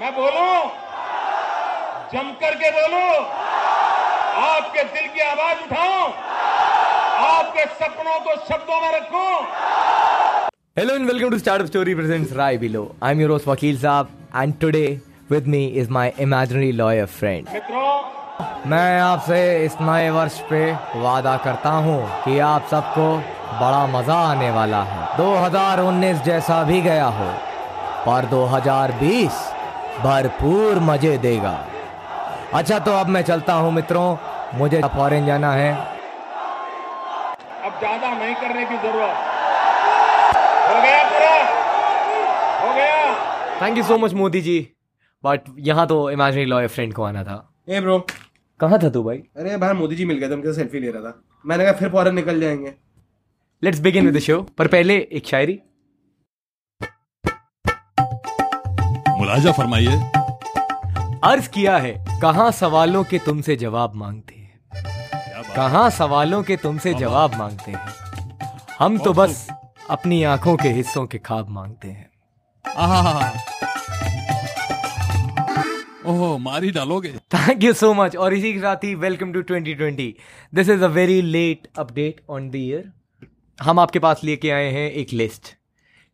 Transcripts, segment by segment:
मैं बोलूँ? जमकर के बोलूँ? आपके दिल की आवाज़ उठाऊं? आपके सपनों को शब्दों में रखूँ? Hello and welcome to startup story presents Rai below I am your host वकील साहब and today with me is my imaginary lawyer friend मित्रों मैं आपसे इस नए वर्ष पे वादा करता हूँ कि आप सबको बड़ा मज़ा आने वाला है। 2019 जैसा भी गया हो पर 2020 भरपूर मज़े देगा। अच्छा तो अब मैं चलता हूँ मित्रों। मुझे फॉरेन जाना है। अब ज़्यादा नहीं करने की ज़रूरत। हो गया पूरा? हो गया? Thank you so much Modi ji. But यहाँ तो इमेजिनरी लॉयर फ्रेंड को आना था। ए ब्रो कहाँ था तू भाई? अरे बाहर मोदी जी मिल गए थे उनके सेल्फी ले रहा था। मैंने कहा फिर फ़ौरन निकल जाएँगे। Let's begin with the show पर पहले एक शायरी। मुलाजा फरमाइए। अर्ज़ किया है कहा सवालों के तुमसे जवाब मांगते हैं? कहाँ सवालों के तुमसे जवाब मांगते हैं? हम तो बस अपनी आँखों के हिस्सों के खाब मांगते हैं। ओहो मारी डालोगे? थैंक यू सो मच और इसी के साथ ही welcome to 2020 this is a very late update on the year हम आपके पास लेके आए हैं एक लिस्ट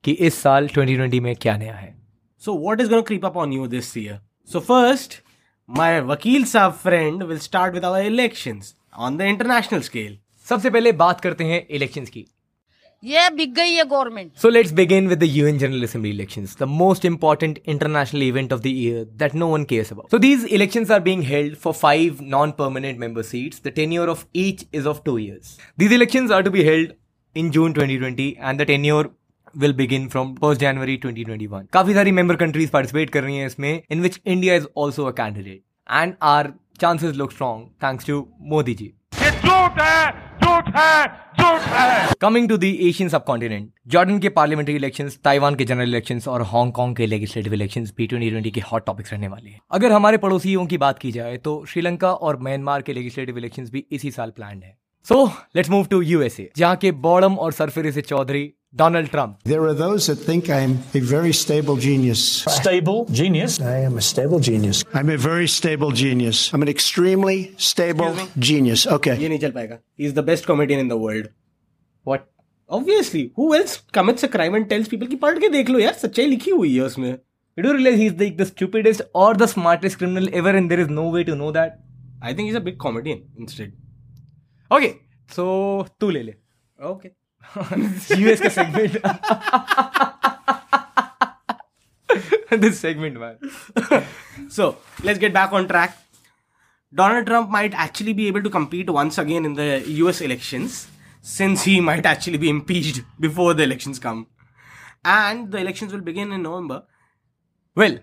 कि इस साल 2020 में क्या नया है। So what is going to creep up on you this year? So first, my Vakil Saab friend will start with our elections on the international scale. सबसे पहले बात करते हैं इलेक्शंस की ये बिक गई है government So let's begin with the UN General Assembly elections, the most important international event of the year that no one cares about. So these elections are being held for five non-permanent member seats. The tenure of each is of two years. These elections are to be held in June 2020 and the tenure will begin from 1st January 2021. काफ़ी सारी member countries participate कर रही हैं इसमें in which India is also a candidate. And our chances look strong thanks to Modi ji. ये झूठ है झूठ है झूठ है coming to the Asian subcontinent Jordan के पार्लियामेंट्री इलेक्शन ताइवान के जनरल इलेक्शन और हांगकांग के लेजिस्लेटिव इलेक्शंस भी 2020 के हॉट टॉपिक्स रहने वाले हैं अगर हमारे पड़ोसियों की बात की जाए तो श्रीलंका और म्यांमार के लेजिस्लेटिव इलेक्शन भी इसी साल प्लान है so let's move to USA जहाँ के बॉडम और सरफेरे से Chaudhary Donald Trump There are those that think I'm a very stable genius. stable genius. I am a stable genius. I'm a very stable genius. I'm an extremely stable genius. Okay. ये नहीं चल पाएगा. He is the best comedian in the world. What Obviously, who else commits a crime and tells people कि पढ़ के देख लो यार सच्चाई लिखी हुई है उसमें. You do realize he's like the stupidest or the smartest criminal ever, and there is no way to know that. I think he's a big comedian instead. Okay, so तू ले ले Okay. यूएस का segment this segment man So let's get back on track. Donald Trump might actually be able to compete once again in the US elections since he might actually be impeached before the elections come. And the elections will begin in November. Well,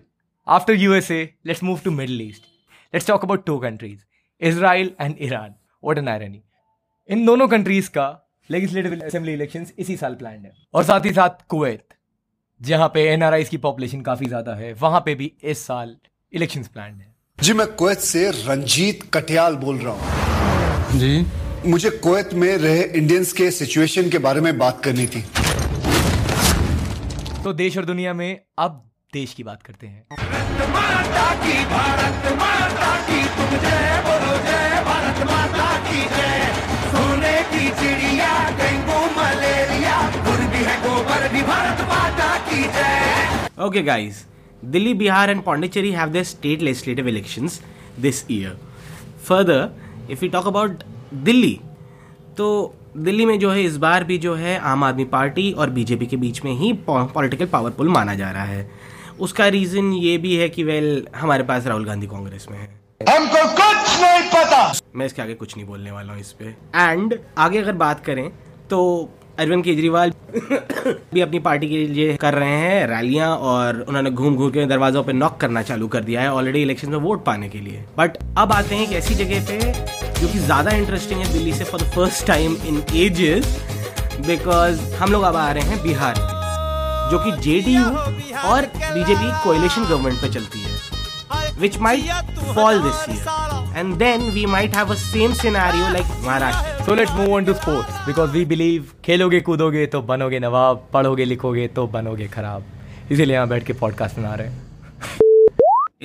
after USA, let's move to Middle East. Let's talk about two countries, Israel and Iran. What an irony. इन दोनों countries का legislative assembly election इसी साल plan है। और साथ ही साथ Kuwait जहाँ पे एनआरआईज की पॉपुलेशन काफ़ी ज़्यादा है वहाँ पे भी इस साल इलेक्शन प्लान है। जी मैं कुवैत से रंजीत कटियाल बोल रहा हूँ। जी। मुझे कुवैत में रहे इंडियंस के सिचुएशन के बारे में बात करनी थी। तो देश और दुनिया में अब देश की बात करते हैं। Okay, guys. Delhi, Bihar, and Pondicherry have their state legislative elections this year. Further, if we talk about Delhi, तो दिल्ली में जो है इस बार भी जो है आम आदमी पार्टी और बीजेपी के बीच में ही पॉलिटिकल पावरफुल माना जा रहा है। उसका रीजन ये भी है कि वेल हमारे पास राहुल गांधी कांग्रेस में है। हमको कुछ नहीं पता। मैं इसके आगे कुछ नहीं बोलने वाला हूँ इस पे। एंड आगे अगर बात करें तो अरविंद केजरीवाल भी अपनी पार्टी के लिए कर रहे हैं रैलियाँ और उन्होंने घूम घूम के दरवाजों पे नॉक करना चालू कर दिया है ऑलरेडी इलेक्शन में वोट पाने के लिए बट अब आते हैं एक ऐसी जगह पे जो कि ज़्यादा इंटरेस्टिंग है दिल्ली से for the first time in ages because हम लोग अब आ रहे हैं बिहार जो कि जेडीयू और बीजेपी कोalition गवर्नमेंट पे चलती है which might fall this year. And then we might have a same scenario like Maharashtra. So let's move on to sports because we believe खेलोगे कूदोगे तो बनोगे नवाब पढ़ोगे लिखोगे तो बनोगे खराब इसीलिए यहाँ बैठ के पॉडकास्ट बना रहे हैं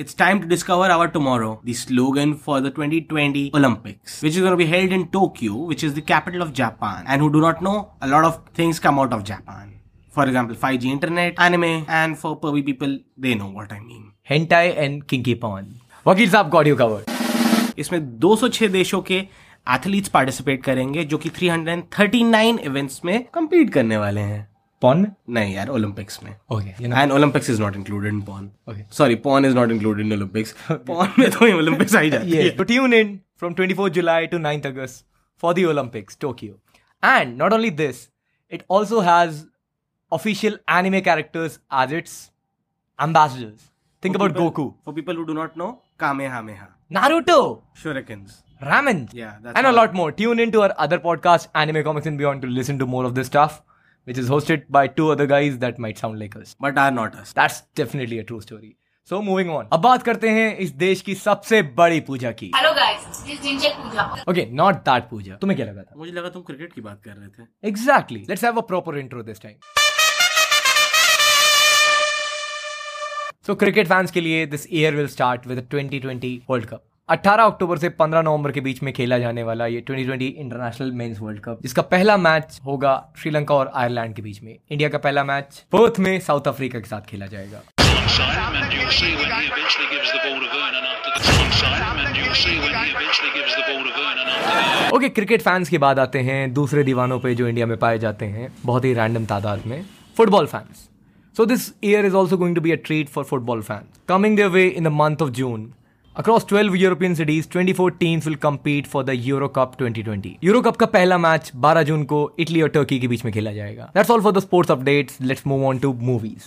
It's time to discover our tomorrow. The slogan for the 2020 Olympics, which is going to be held in Tokyo, which is the capital of Japan. And who do not know, a lot of things come out of Japan. For example, 5G internet, anime, and for pervy people, they know what I mean. Hentai and kinky porn. वकील साहब got you covered इसमें 206 देशों के athletes participate करेंगे जो कि 339 events में compete करने वाले हैं। पॉन? नहीं यार ओलंपिक्स में। Okay and Olympics is not included in porn. Okay sorry porn is not included in Olympics porn में तो ओलंपिक्स आ जाती है। To tune in from 24 July to 9th August for the Olympics Tokyo and not only this it also has official anime characters as its ambassadors think about Goku for people who do not know Kamehameha Naruto Shurikens. Ramen. Yeah, that's and a lot more. Tune in to our other podcast, Anime Comics and Beyond, to listen to more of this stuff, which is hosted by two other guys that might sound like us. But are not us. That's definitely a true story. So moving on. अब बात करते हैं इस देश की सबसे बड़ी पूजा की. Hello guys this Pooja Okay, not that Pooja. तुम्हें क्या लगा था? मुझे लगा तुम क्रिकेट की बात कर रहे थे. Exactly. Let's have a proper intro this time. So cricket fans के लिए this year will start with twenty twenty world cup 18 अक्टूबर से 15 नवंबर के बीच में खेला जाने वाला ये 2020 इंटरनेशनल मेंस वर्ल्ड कप जिसका पहला मैच होगा श्रीलंका और आयरलैंड के बीच में। इंडिया का पहला मैच फोर्थ में साउथ अफ्रीका के साथ खेला जाएगा। ओके क्रिकेट फैंस की बात आते हैं दूसरे दीवानों पे जो इंडिया में पाए जाते हैं, बहुत ही रैंडम तादाद में football fans so this year is also going to be a treat for football fans coming their way in the month of June Across 12 European cities, 24 teams will compete for the Euro Cup 2020. Euro Cup का पहला match 12 जून को Italy और Turkey के बीच में खेला जाएगा That's all for the sports updates. Let's move on to movies.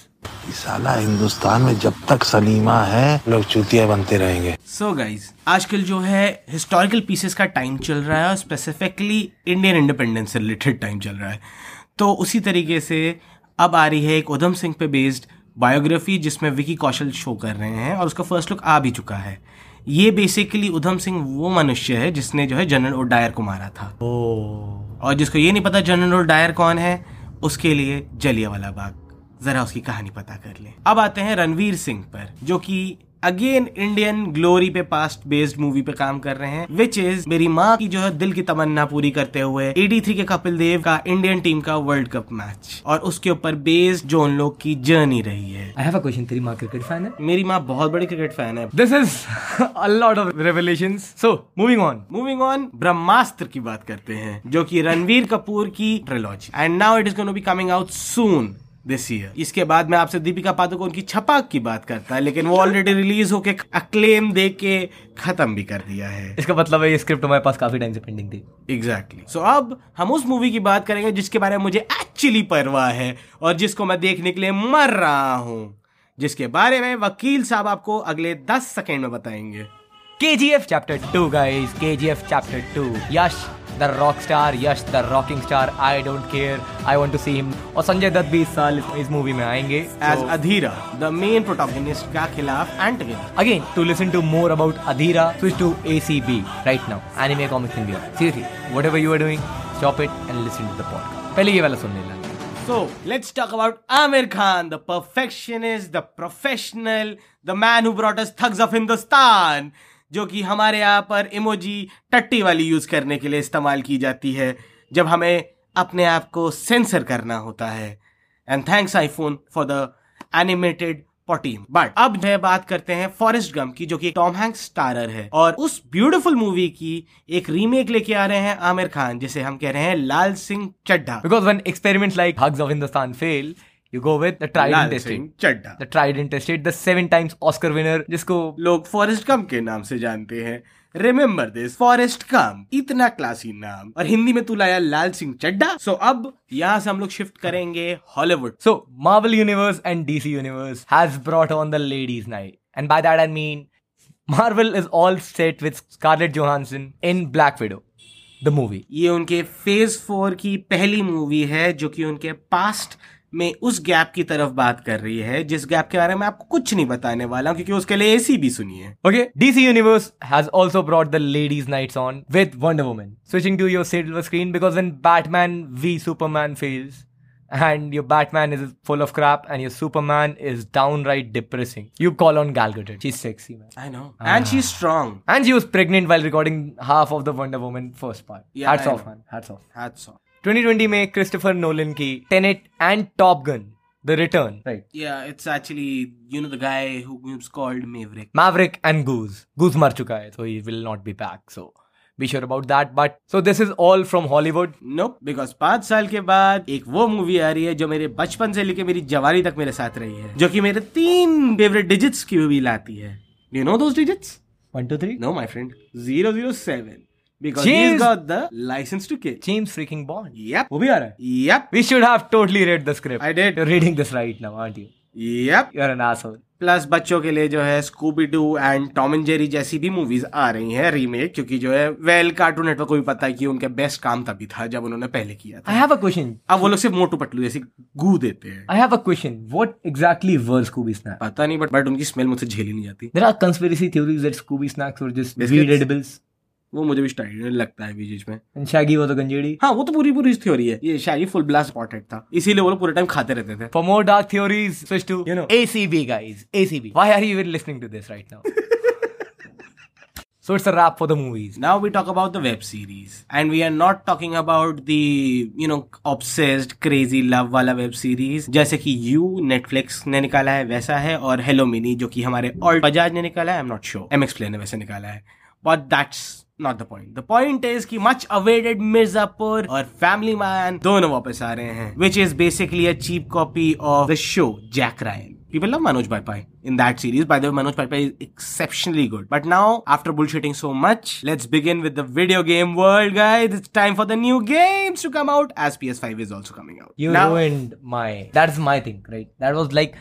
साला हिंदुस्तान में जब तक सलीमा है लोग चूतिया बनते रहेंगे सो so गाइज़ आजकल जो है हिस्टोरिकल पीसेस का टाइम चल रहा है और स्पेसिफिकली इंडियन इंडिपेंडेंस से रिलेटेड टाइम चल रहा है तो उसी तरीके से अब आ रही है एक उधम सिंह पे बेस्ड बायोग्राफी जिसमें विकी कौशल शो कर रहे हैं और उसका फ़र्स्ट लुक आ भी चुका है। ये बेसिकली उधम सिंह वो मनुष्य है जिसने जो है जनरल ओडायर को मारा था। ओ। और जिसको ये नहीं पता जनरल ओडायर कौन है उसके लिए जलिया वाला बाग जरा उसकी कहानी पता कर ले। अब आते हैं रणवीर सिंह पर जो कि अगेन इंडियन ग्लोरी पे पास्ट बेस्ड मूवी पे काम कर रहे हैं विच इज़ मेरी माँ की जो है दिल की तमन्ना पूरी करते हुए 83 के कपिल देव का इंडियन टीम का वर्ल्ड कप मैच और उसके ऊपर बेस्ड जो उन लोग की जर्नी रही है I have a question. तेरी माँ क्रिकेट फ़ैन है मेरी माँ बहुत बड़ी क्रिकेट फ़ैन है this is a lot of revelations. So moving on. Moving on Brahmastra की बात करते हैं जो की रणवीर कपूर की trilogy and now it is to be coming out soon this year इसके बाद मैं आपसे दीपिका पादुकोण की छपाक की बात करता है लेकिन वो ऑलरेडी रिलीज़ होके अक्लेम दे के खत्म भी कर दिया है। इसका मतलब है ये स्क्रिप्ट हमारे पास काफ़ी टाइम से पेंडिंग थी। Exactly exactly. सो so, अब हम उस मूवी की बात करेंगे जिसके बारे में मुझे एक्चुअली परवाह है और जिसको मैं देखने के लिए मर रहा हूँ जिसके बारे में वकील साहब आपको अगले 10 सेकेंड में बताएँगे। KGF Chapter 2 guys. KGF Chapter 2 Yash the rock star Yash the rocking star I don't care I want to see him और संजय दत्त भी इस साल इस मूवी में आएँगे। As Adheera the main protagonist का खिलाफ and again to listen to more about Adheera switch to A C B right now anime comics India seriously whatever you are doing stop it and listen to the पहले ये वाला सुन लेना। So let's talk about Amir Khan, the perfectionist, the professional, the man who brought us thugs of Hindustan. जो कि हमारे यहाँ पर emoji टट्टी वाली यूज़ करने के लिए इस्तेमाल की जाती है जब हमें अपने आप को सेंसर करना होता है। And thanks iPhone for the animated potty but अब है बात करते हैं फॉरेस्ट गम की जो कि टॉम हैंक्स स्टारर है। और उस ब्यूटीफुल मूवी की एक रीमेक लेके आ रहे हैं आमिर खान जिसे हम कह रहे हैं Laal Singh Chaddha. Because experiments like Hugs of Hindustan fail, you go with the tried and tested. Chaddha The tried and tested, the seven times Oscar winner, जिसको लोग फॉरेस्ट कम के नाम से जानते हैं रिमेम्बर दिस फॉरेस्ट कम इतना classy नाम और हिंदी में तू लाया लाल सिंह चड्ढा सो अब यहाँ से हम लोग शिफ्ट करेंगे Hollywood So, Marvel Universe and DC Universe has brought on the ladies' night. And by that I mean, Marvel is all set with Scarlett Johansson in Black Widow, the movie. ये उनके phase four की पहली movie है जो कि उनके past में उस गैप की तरफ़ बात कर रही है जिस गैप के बारे में आपको कुछ नहीं बताने वाला हूँ क्योंकि उसके लिए एसी भी सुनिए Okay, DC Universe has also brought the ladies' nights on with Wonder Woman. Switching to your silver screen because when Batman v Superman fails, and your Batman is full of crap, and your Superman is downright depressing. You call on Gal Gadot. She's sexy, man. I know. And she's strong. And she was pregnant while recording half of the Wonder Woman first part. Yeah, Hats I off, know. man. Hats off. Hats off. 2020 में Christopher Nolan की Tenet and Top Gun the return right Yeah, it's actually, you know, the guy who is called Maverick. Maverick and Goose. Goose मर चुका है, so he will not be back. So be sure about that. But so this is all from Hollywood. Nope, because पाँच साल के बाद एक वो movie आ रही है जो मेरे बचपन से लेके मेरी जवानी तक मेरे साथ रही है जो कि मेरे तीन फेवरेट डिजिट्स की भी लाती है you know those digits One, two, three. No my friend 007 licence to के चेम्स फ्रीकिंग बॉन्ड यप वो भी आ रहा है yep we should have totally read the script I did reading this right now aren't you yup you are an asshole plus बच्चों के लिए जो है Scooby Doo and Tom and Jerry जैसी भी मूवीज़ आ रही हैं रीमेक क्योंकि जो है वेल कार्टून नेटवर्क को भी पता है कि उनका बेस्ट काम तभी था जब उन्होंने पहले किया था। आई हैव अ क्वेश्चन अब वो लोग सिर्फ़ मोटू पटलू जैसी गू देते हैं। I have a question what exactly were Scooby snack पता नहीं बट बट उनकी स्मेल मुझे झेली नहीं जाती। There are conspiracy theories that Scooby snacks were just edibles वो मुझे भी स्टाइल लगता है बीच में Shaggy was a ganjedi. हाँ वो तो पूरी पूरी थ्योरी है ये शायद फुल ब्लास्ट स्पॉटेड था इसीलिए वो लोग पूरे टाइम खाते रहते थे more dark theories, switch to you know ACB guys. ACB. Why are you even listening to this right now? so it's a wrap for the movies. Now we talk about the web series, and we are not talking about the you know obsessed crazy love वाला web series जैसे कि You Netflix ने निकाला है वैसा है और Hello Mini जो कि हमारे और बजाज ने निकाला है I'm not sure MX Play ने वैसे निकाला है but that's not the point. The point is कि much awaited मिर्जापुर और Family Man दोनों वापस आ रहे हैं which is basically a cheap copy of the show Jack Ryan. People love Manoj Baipai in that series. By the way, Manoj Baipai is exceptionally good. But now, after bullshitting so much, let's begin with the video game world, guys. It's time for the new games to come out as PS5 is also coming out. You now, ruined my. That's my thing, right? That was like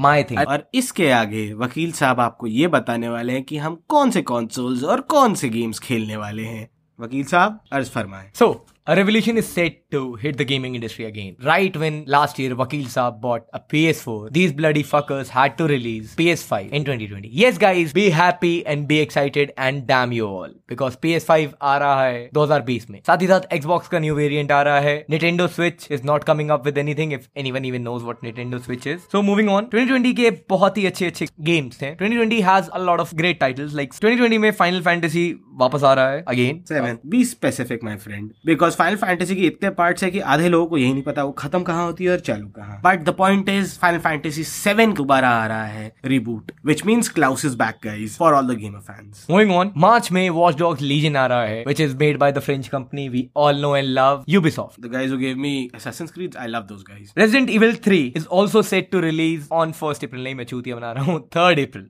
my thing और इसके आगे वकील साहब आपको ये बताने वाले हैं कि हम कौन से कॉन्सोल्स और कौन से गेम्स खेलने वाले हैं। वकील साहब अर्ज़ फरमाए। सो So, a revolution is set to hit the gaming industry again. Right when last year Vakil Saab bought a PS4, these bloody fuckers had to release PS5 in 2020. Yes, guys, be happy and be excited and damn you all. Because PS5 आ रहा है 2020 में साथ ही साथ Xbox का new variant आ रहा है Nintendo Switch is not coming up with anything if anyone even knows what Nintendo Switch is. So moving on, 2020 के बहुत ही अच्छे अच्छे games थे 2020 has a lot of great titles like 2020 में Final Fantasy वापस आ रहा है again. Seven be specific my friend because Final Fantasy के इतने पार्ट है कि आधे लोगों को यही नहीं पता वो खत्म कहाँ होती है और चालू कहाँ। But the point is Final Fantasy seven दोबारा आ रहा है reboot which mean Cloud is back guys for all the game of fans moving on March में वॉच डॉग लीजन आ रहा है which is made by the French company we all know and love Ubisoft guys gave me Assassin's Creed I love those guys Resident Evil three is also set to release third April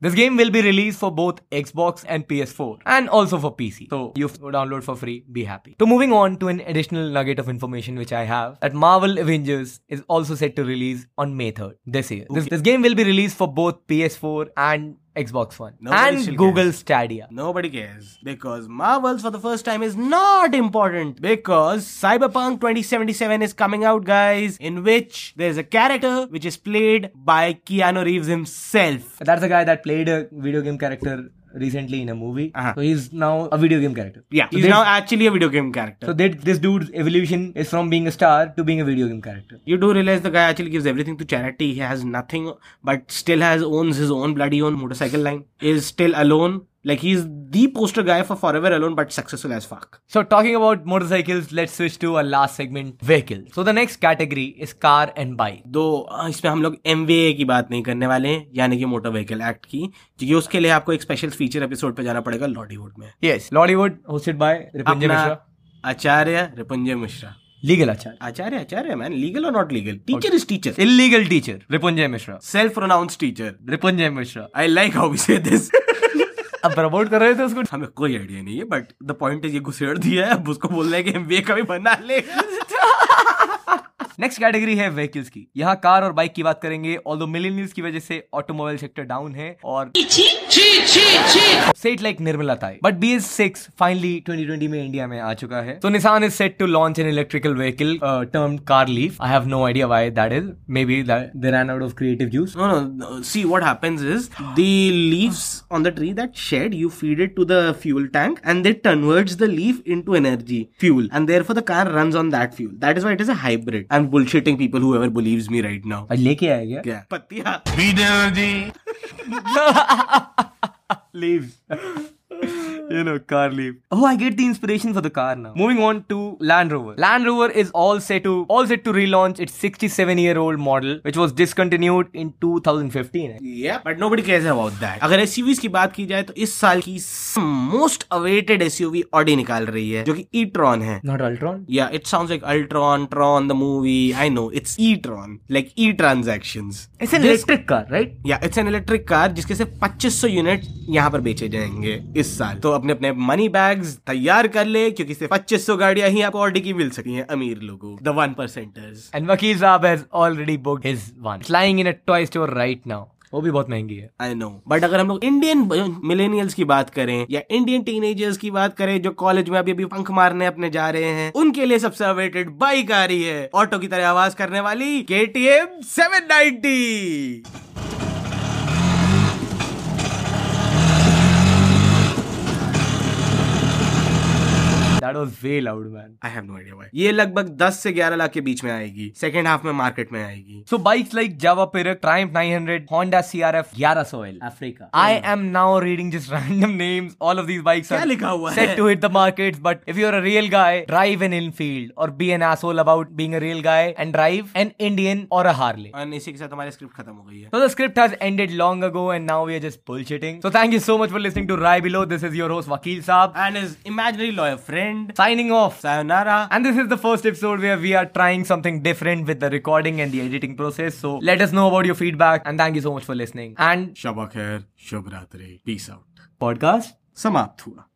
This game will be released for both Xbox and PS4 and also for PC. So you download for free, be happy. So moving on to an additional nugget of information which I have that Marvel Avengers is also set to release on May 3rd this year. This, this game will be released for both PS4 and Xbox One Nobody and Google cares. Stadia. Nobody cares because Marvels for the first time is not important because Cyberpunk 2077 is coming out, guys, in which there's a character which is played by Keanu Reeves himself. That's a guy that played a video game character recently in a movie. Uh-huh. So he's now a video game character. Yeah, So he's now actually a video game character. So that this dude's evolution is from being a star to being a video game character. you do realize the guy actually gives everything to charity. He has nothing, but still has owns his own bloody own motorcycle line. Is still alone. Like he's the poster guy for Forever Alone, but successful as fuck. So talking about motorcycles, let's switch to our last segment, vehicles. So the next category is car and bike. दो इसमें हम लोग M की बात नहीं करने वाले हैं यानी कि मोटर व्हीकल एक्ट की क्योंकि उसके लिए आपको एक स्पेशल फीचर एपिसोड पे जाना पड़ेगा लॉलीवुड में Yes, Lollywood hosted by Ripunjay अपना Acharya Ripunjay Mishra Legal Achar. Acharya Acharya man legal और not legal teacher is teacher Illegal teacher, Ripunjay Mishra. Self pronounce teacher Ripunjay Mishra. I like how we say this अब promote कर रहे थे उसको। हमें कोई idea नहीं है बट द पॉइंट इज़ ये घुसेड़ दिया है, अब उसको बोल रहे हैं कि एमबीए का भी बना ले। नेक्स्ट कैटेगरी है व्हीकल्स की यहाँ कार और बाइक की बात करेंगे ऑल मिलीनियल्स की वजह से ऑटोमोबाइल सेक्टर डाउन है और set like Nirmala Tai but B S six finally 2020 में इंडिया में आ चुका है तो Nissan is set to launch an electrical vehicle term car leaf I have no idea why that is maybe they run out of creative juice No, no, no. See, what happens is the leaves on the tree that shed, you feed it to the fuel tank and it converts the leaf into energy, fuel. And therefore, the car runs on that fuel. That is why it is a hybrid. Bullshitting people who ever believes me right now लेके आया क्या? क्या? पत्तिया। बीडर जी। Leaves you know car leaf oh i get the inspiration for the car now moving on to land rover land rover is all set to all set to relaunch its 67 year old model which was discontinued in 2015 Yeah, but nobody cares about that. अगर SUVs की बात की जाए तो इस साल की most awaited SUV Audi निकाल रही है जो कि e-tron है not ultron Yeah, it sounds like Ultron, Tron, the movie. I know, it's e-tron, like e-transactions. it's an This- electric car right या इट्स एन इलेक्ट्रिक कार जिसके सिर्फ़ 2500 unit यहाँ पर बेचे जाएँगे इस साल। तो अपने अपने मनी बैग्स तैयार कर ले क्योंकि सिर्फ़ 2500 गाड़ियाँ ही आपको ऑडी की मिल सकती हैं अमीर लोगों the one percenters Vakil Saab has already booked his one. It's lying in a toy store right now. वो भी बहुत महँगी है। आई नो बट अगर हम लोग इंडियन मिलेनियल्स की बात करें या इंडियन टीनेजर्स की बात करें जो कॉलेज में अभी अभी पंख मारने अपने जा रहे हैं उनके लिए सबसे अवेटेड बाइक आ रही है। ऑटो की तरह आवाज़ करने वाली K T M seven ninety market में आएगी। So bikes like Jawa Perak so L Africa I am now reading long ago and now just bullshitting so to rye below this Signing off. sayonara And this is the first episode where we are trying something different with the recording and the editing process. So let us know about your feedback and thank you so much for listening. And शब खैर शुभ रात्रि peace out podcast समाप्त हुआ